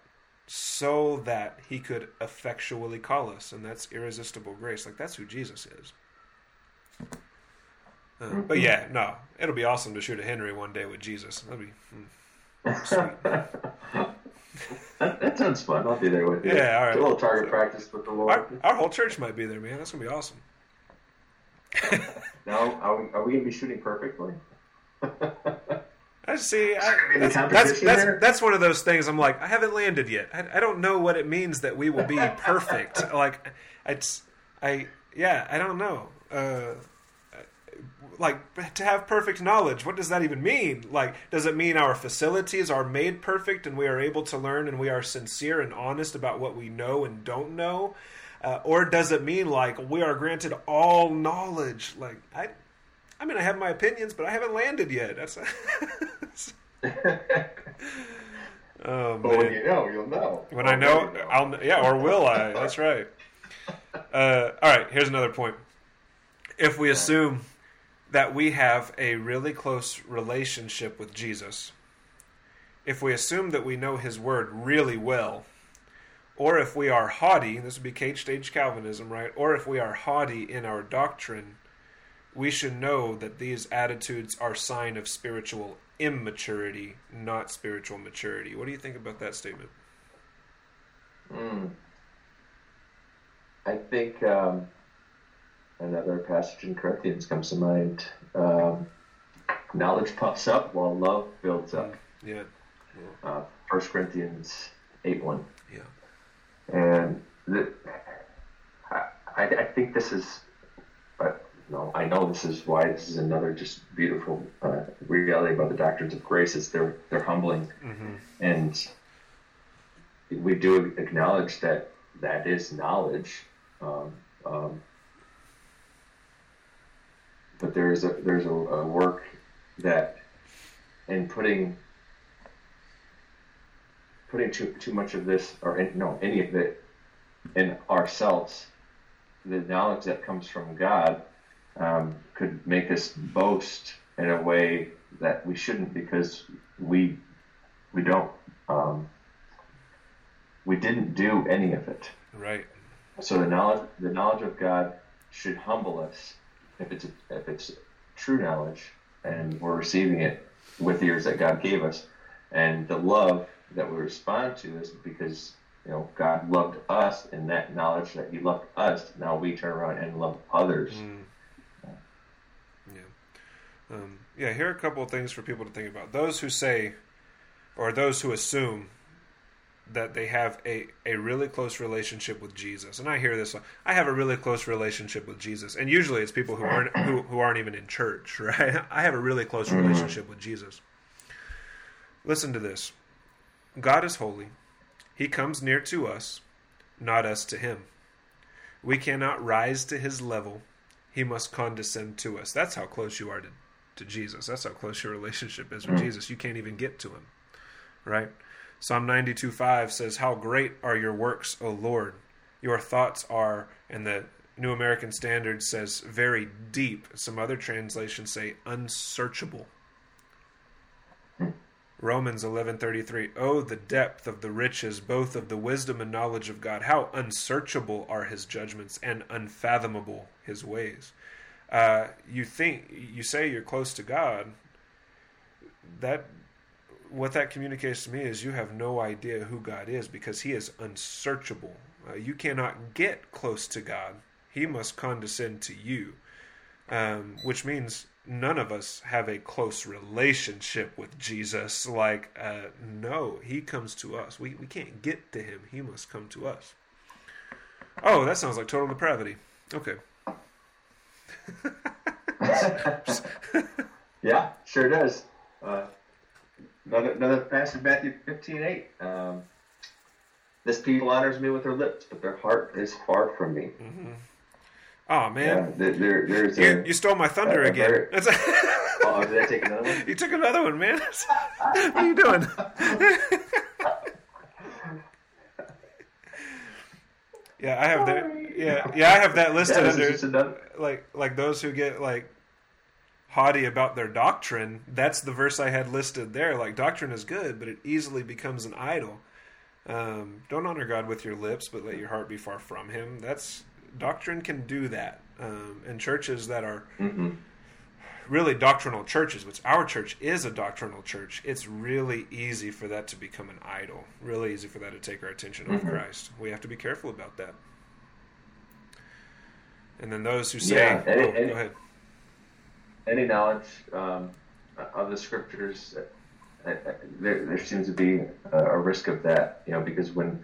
so that he could effectually call us, and that's irresistible grace. Like that's who Jesus is. Uh, but yeah, no, it'll be awesome to shoot a Henry one day with Jesus. That'd be hmm, sweet. that, that, sounds fun. I'll be there with you. Yeah, all right. a little target so, practice with the Lord. Our, our, whole church might be there, man. That's gonna be awesome. now, are we, are we gonna be shooting perfectly? I see. I, that's, that's, that's, that's, one of those things. I'm like, I haven't landed yet. I, I don't know what it means that we will be perfect. like, it's, I, yeah, I don't know. Uh, like to have perfect knowledge. What does that even mean? Like, does it mean our facilities are made perfect and we are able to learn and we are sincere and honest about what we know and don't know? Uh, or does it mean like we are granted all knowledge? Like, I, I mean, I have my opinions, but I haven't landed yet. That's. oh man! But when you know, you'll know. When I know, I'll yeah, or will I? That's right. Uh, all right. Here's another point. If we assume that we have a really close relationship with Jesus, if we assume that we know His Word really well, or if we are haughty, this would be cage stage Calvinism, right? Or if we are haughty in our doctrine we should know that these attitudes are sign of spiritual immaturity, not spiritual maturity. What do you think about that statement? Mm. I think um, another passage in Corinthians comes to mind. Um, knowledge puffs up while love builds up. Yeah. yeah. Uh, 1 Corinthians 8 1. Yeah. And the, I, I think this is know, I know this is why this is another just beautiful uh, reality about the doctrines of grace. Is they're they're humbling, mm-hmm. and we do acknowledge that that is knowledge. Um, um, but there's a there's a, a work that in putting putting too too much of this or in, no any of it in ourselves, the knowledge that comes from God um, could make us boast in a way that we shouldn't because we we don't um, we didn't do any of it. Right. So the knowledge the knowledge of God should humble us if it's a, if it's true knowledge and we're receiving it with the ears that God gave us, and the love that we respond to is because you know God loved us, and that knowledge that He loved us, now we turn around and love others. Mm. Um, yeah. Here are a couple of things for people to think about. Those who say, or those who assume that they have a, a really close relationship with Jesus. And I hear this I have a really close relationship with Jesus. And usually it's people who aren't who, who aren't even in church, right? I have a really close relationship with Jesus. Listen to this. God is holy. He comes near to us, not us to him. We cannot rise to his level. He must condescend to us. That's how close you are to, to Jesus. That's how close your relationship is with mm. Jesus. You can't even get to him. Right? Psalm 92:5 says, How great are your works, O Lord! Your thoughts are, and the New American Standard says, very deep. Some other translations say, unsearchable. Romans 11:33 Oh the depth of the riches both of the wisdom and knowledge of God how unsearchable are his judgments and unfathomable his ways uh, you think you say you're close to God that what that communicates to me is you have no idea who God is because He is unsearchable. Uh, you cannot get close to God. He must condescend to you, um, which means none of us have a close relationship with Jesus. Like, uh, no, He comes to us. We, we can't get to Him, He must come to us. Oh, that sounds like total depravity. Okay. Yeah, sure does. Uh, Another, another passage, Matthew 15, 8. Um, this people honors me with their lips, but their heart is far from me. Mm-hmm. Oh man, yeah, there, there's you, a, you, stole my thunder a, again. A oh, did I take another one? You took another one, man. what are you doing? yeah, I have that. Yeah, yeah, I have that listed yeah, under like like those who get like haughty about their doctrine, that's the verse I had listed there. Like, doctrine is good, but it easily becomes an idol. Um, don't honor God with your lips, but let your heart be far from Him. That's doctrine can do that. Um, and churches that are mm-hmm. really doctrinal churches, which our church is a doctrinal church, it's really easy for that to become an idol. Really easy for that to take our attention mm-hmm. off Christ. We have to be careful about that. And then those who say, yeah, and, oh, and, go ahead any knowledge um, of the scriptures, uh, uh, there, there seems to be a, risk of that, you know, because when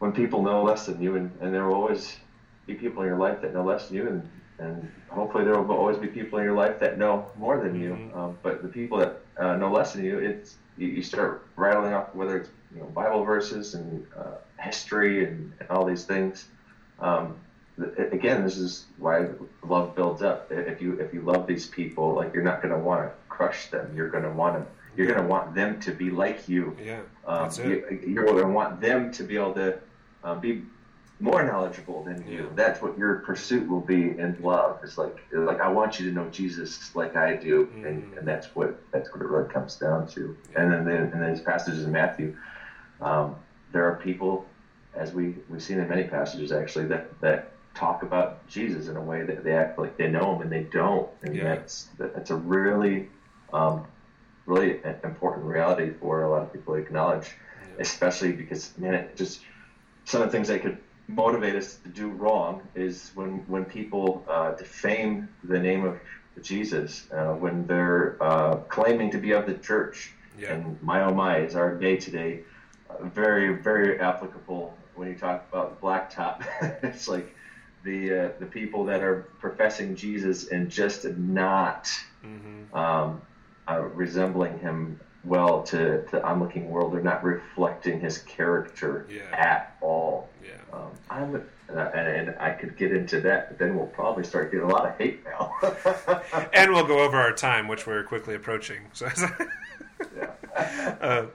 when people know less than you, and, and there will always be people in your life that know less than you, and, and hopefully there will always be people in your life that know more than you. Mm-hmm. Um, but the people that uh, know less than you, it's you, you, start rattling off whether it's you know Bible verses and uh, history and, and, all these things. Um, again, this is why love builds up. If you if you love these people, like you're not going to want to crush them. You're going to want to you're going to want them to be like you. Yeah, um, you, are going to want them to be able to um, be more knowledgeable than you. That's what your pursuit will be in love. It's like like I want you to know Jesus like I do, mm-hmm. and, and that's what that's what it really comes down to. Yeah. And then the, and then these passages in Matthew, um, there are people, as we we've seen in many passages actually that that talk about Jesus in a way that they act like they know him and they don't, and yeah. that's that's a really um, really important reality for a lot of people to acknowledge, yeah. especially because man, it just some of the things that could motivate us to do wrong is when when people uh, defame the name of Jesus, uh, when they're uh, claiming to be of the church. Yeah. And my oh my is our day today, uh, very very applicable when you talk about blacktop. it's like the uh, the people that are professing Jesus and just not mm-hmm. um, uh, resembling him well to, to the onlooking world. They're not reflecting his character yeah. at all. Yeah. Um, I'm, uh, and, and, I could get into that, but then we'll probably start getting a lot of hate mail. and we'll go over our time, which we're quickly approaching. So, yeah. uh,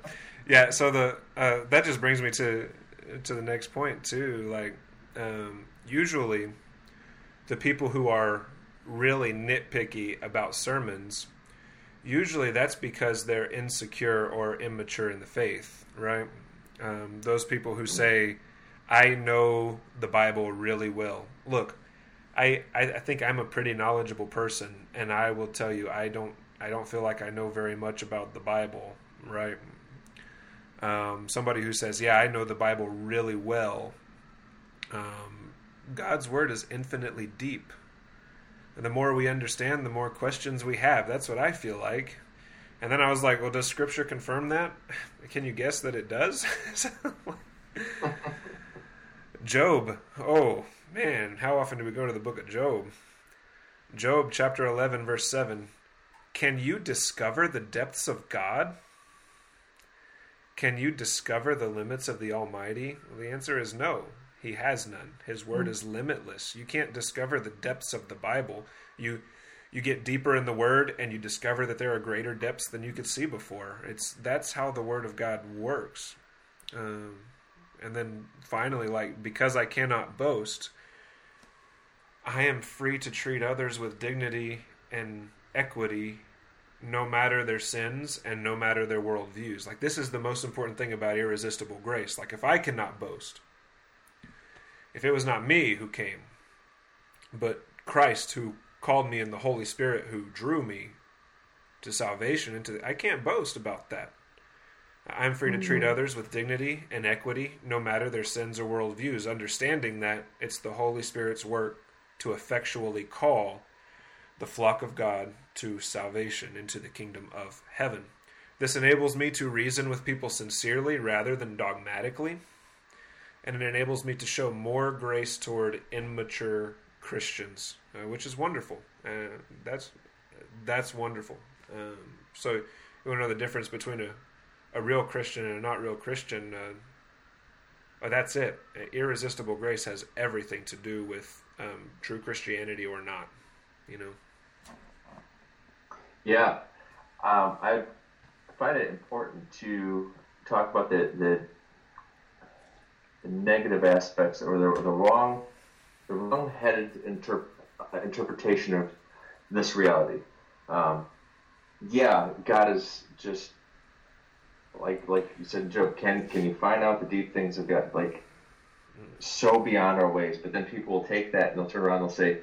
yeah. So the uh, that just brings me to to the next point too. Like um, usually, the people who are really nitpicky about sermons usually that's because they're insecure or immature in the faith, right? Um, those people who say, I know the Bible really well. Look, I, I, think I'm a pretty knowledgeable person, and I will tell you, I don't I don't feel like I know very much about the Bible, right? Um, somebody who says, "Yeah, I know the Bible really well." Um, God's word is infinitely deep, and the more we understand, the more questions we have. That's what I feel like. And then I was like, well, does Scripture confirm that? Can you guess that it does? Job. Oh, man, how often do we go to the book of Job? Job chapter 11, verse 7. Can you discover the depths of God? Can you discover the limits of the Almighty? Well, the answer is no. He has none. His word is limitless. You can't discover the depths of the Bible. You you get deeper in the word and you discover that there are greater depths than you could see before. It's that's how the word of God works. Um, and then finally, like because I cannot boast, I am free to treat others with dignity and equity no matter their sins and no matter their worldviews. Like, this is the most important thing about irresistible grace. Like, if I cannot boast, if it was not me who came, but Christ who called me in the Holy Spirit who drew me to salvation into the, I can't boast about that. I'm free to treat mm-hmm. others with dignity and equity, no matter their sins or worldviews, understanding that it's the Holy Spirit's work to effectually call the flock of God to salvation into the kingdom of heaven. This enables me to reason with people sincerely rather than dogmatically and it enables me to show more grace toward immature Christians, uh, which is wonderful. Uh, that's that's wonderful. Um, so you want to know the difference between a, a real Christian and a not real Christian? Uh, that's it. Irresistible grace has everything to do with um, true Christianity or not. You know. Yeah, um, I find it important to talk about the the the negative aspects or the, the wrong the wrong-headed interp- interpretation of this reality. Um, yeah, God is just like like you said, Joe. Can can you find out the deep things of God? Like so beyond our ways. But then people will take that and they'll turn around and they'll say,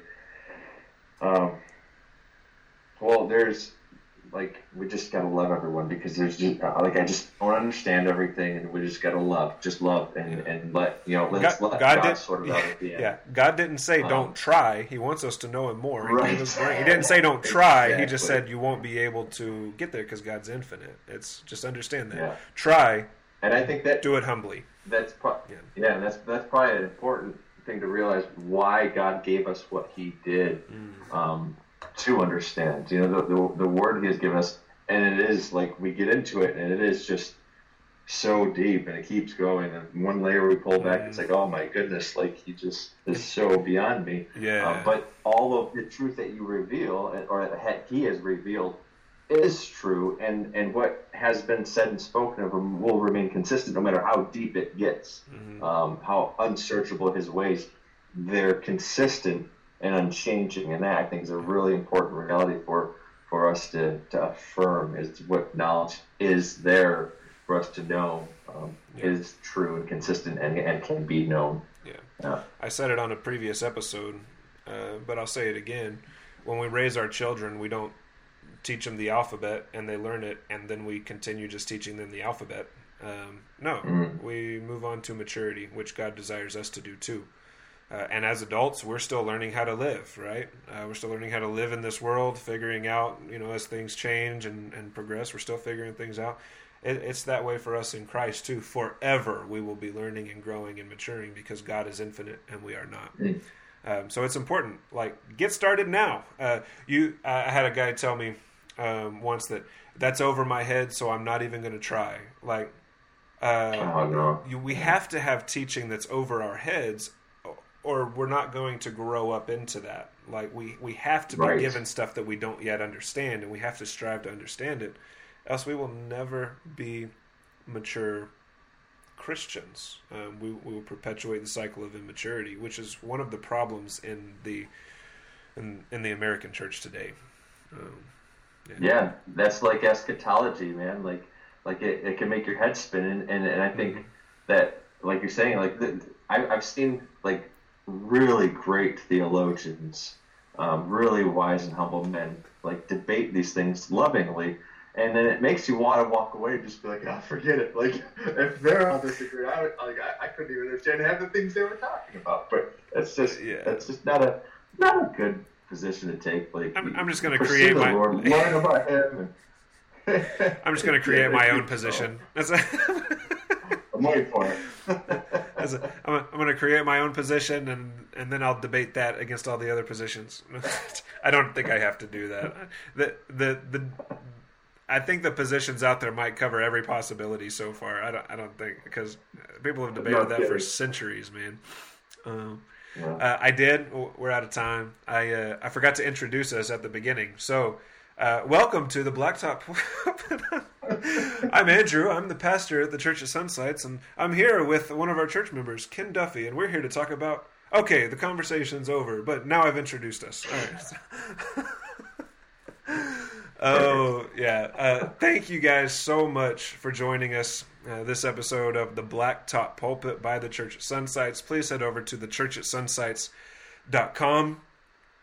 um, "Well, there's like we just gotta love everyone because there's just uh, like I just don't understand everything, and we just gotta love, just love, and and let you know let's God, let God, God did, sort of yeah, yeah, God didn't say um, don't try. He wants us to know Him more. Right. He, he didn't say don't try. Exactly. He just said you won't be able to get there because God's infinite. It's just understand that. Yeah. Try. And I think that do it humbly. That's pro- yeah. yeah, that's that's probably an important thing to realize why God gave us what He did. Mm. Um, to understand. You know, the, the, the word he has given us, and it is like we get into it, and it is just so deep, and it keeps going. And one layer we pull back, it's like, oh my goodness, like he just is so beyond me. Yeah. Uh, but all of the truth that you reveal, or that he has revealed, is true, and and what has been said and spoken of him will remain consistent, no matter how deep it gets, mm-hmm. um, how unsearchable his ways. They're consistent and unchanging. And that I think is a really important reality for for us to, to affirm is what knowledge is there for us to know um, yeah. is true and consistent and, and can be known. Yeah. yeah. I said it on a previous episode, uh, but I'll say it again. When we raise our children, we don't teach them the alphabet and they learn it, and then we continue just teaching them the alphabet. Um, no, mm-hmm. we move on to maturity, which God desires us to do too. Uh, and as adults, we're still learning how to live, right? Uh, we're still learning how to live in this world, figuring out, you know, as things change and, and progress, we're still figuring things out. It, it's that way for us in Christ, too. Forever, we will be learning and growing and maturing because God is infinite and we are not. Mm. Um, so it's important. Like, get started now. Uh, you, I had a guy tell me um, once that that's over my head, so I'm not even going to try. Like, uh, oh, no. you, we have to have teaching that's over our heads, or we're not going to grow up into that. Like, we we have to be given stuff that we don't yet understand, and we have to strive to understand it, else we will never be mature Christians. Um, we, we, will perpetuate the cycle of immaturity, which is one of the problems in the in, in the American church today. Um, yeah. yeah. that's like eschatology, man. Like like it, it can make your head spin, and, and, and I think mm-hmm. that like you're saying, like the, I, I've seen like really great theologians, um, really wise and humble men, like debate these things lovingly and then it makes you want to walk away and just be like, ah, forget it. Like, if they're all disagree, I, like, I, I couldn't even understand half the things they were talking about. But that's just, yeah. that's just not a, not a good position to take. Like, I'm, I'm just going to create my Lord, learn about Him. I'm just going to create my own position. That's a, For it. As a, I'm, I'm going to create my own position, and and then I'll debate that against all the other positions. I don't think I have to do that. The the the I think the positions out there might cover every possibility so far. I don't, I don't think because people have debated that for centuries, man. Um, yeah. uh, I did. We're out of time. I uh, I forgot to introduce us at the beginning. So, uh, welcome to the Blacktop. I'm Andrew. I'm the pastor at the Church of Sunsites, and I'm here with one of our church members, Ken Duffy, and we're here to talk about. Okay, the conversation's over, but now I've introduced us. Right. Oh yeah! Uh, thank you guys so much for joining us uh, this episode of the Blacktop Pulpit by the Church at Sunsites. Please head over to the Church at Sunsites.com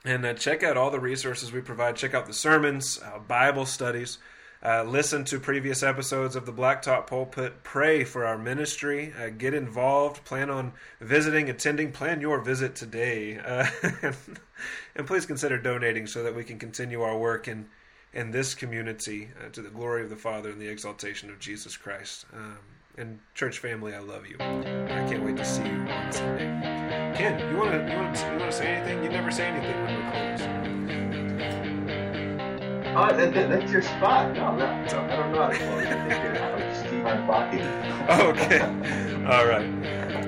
and uh, check out all the resources we provide. Check out the sermons, uh, Bible studies. Uh, listen to previous episodes of the Blacktop Pulpit. Pray for our ministry. Uh, get involved. Plan on visiting, attending. Plan your visit today. Uh, and please consider donating so that we can continue our work in in this community uh, to the glory of the Father and the exaltation of Jesus Christ. Um, and church family, I love you. I can't wait to see you on Sunday. Ken, you want to you want to you want to say anything? You never say anything when we're close. Oh, that, that, that's your spot. No, no, I don't know how to close. I just keep on talking. okay. All right.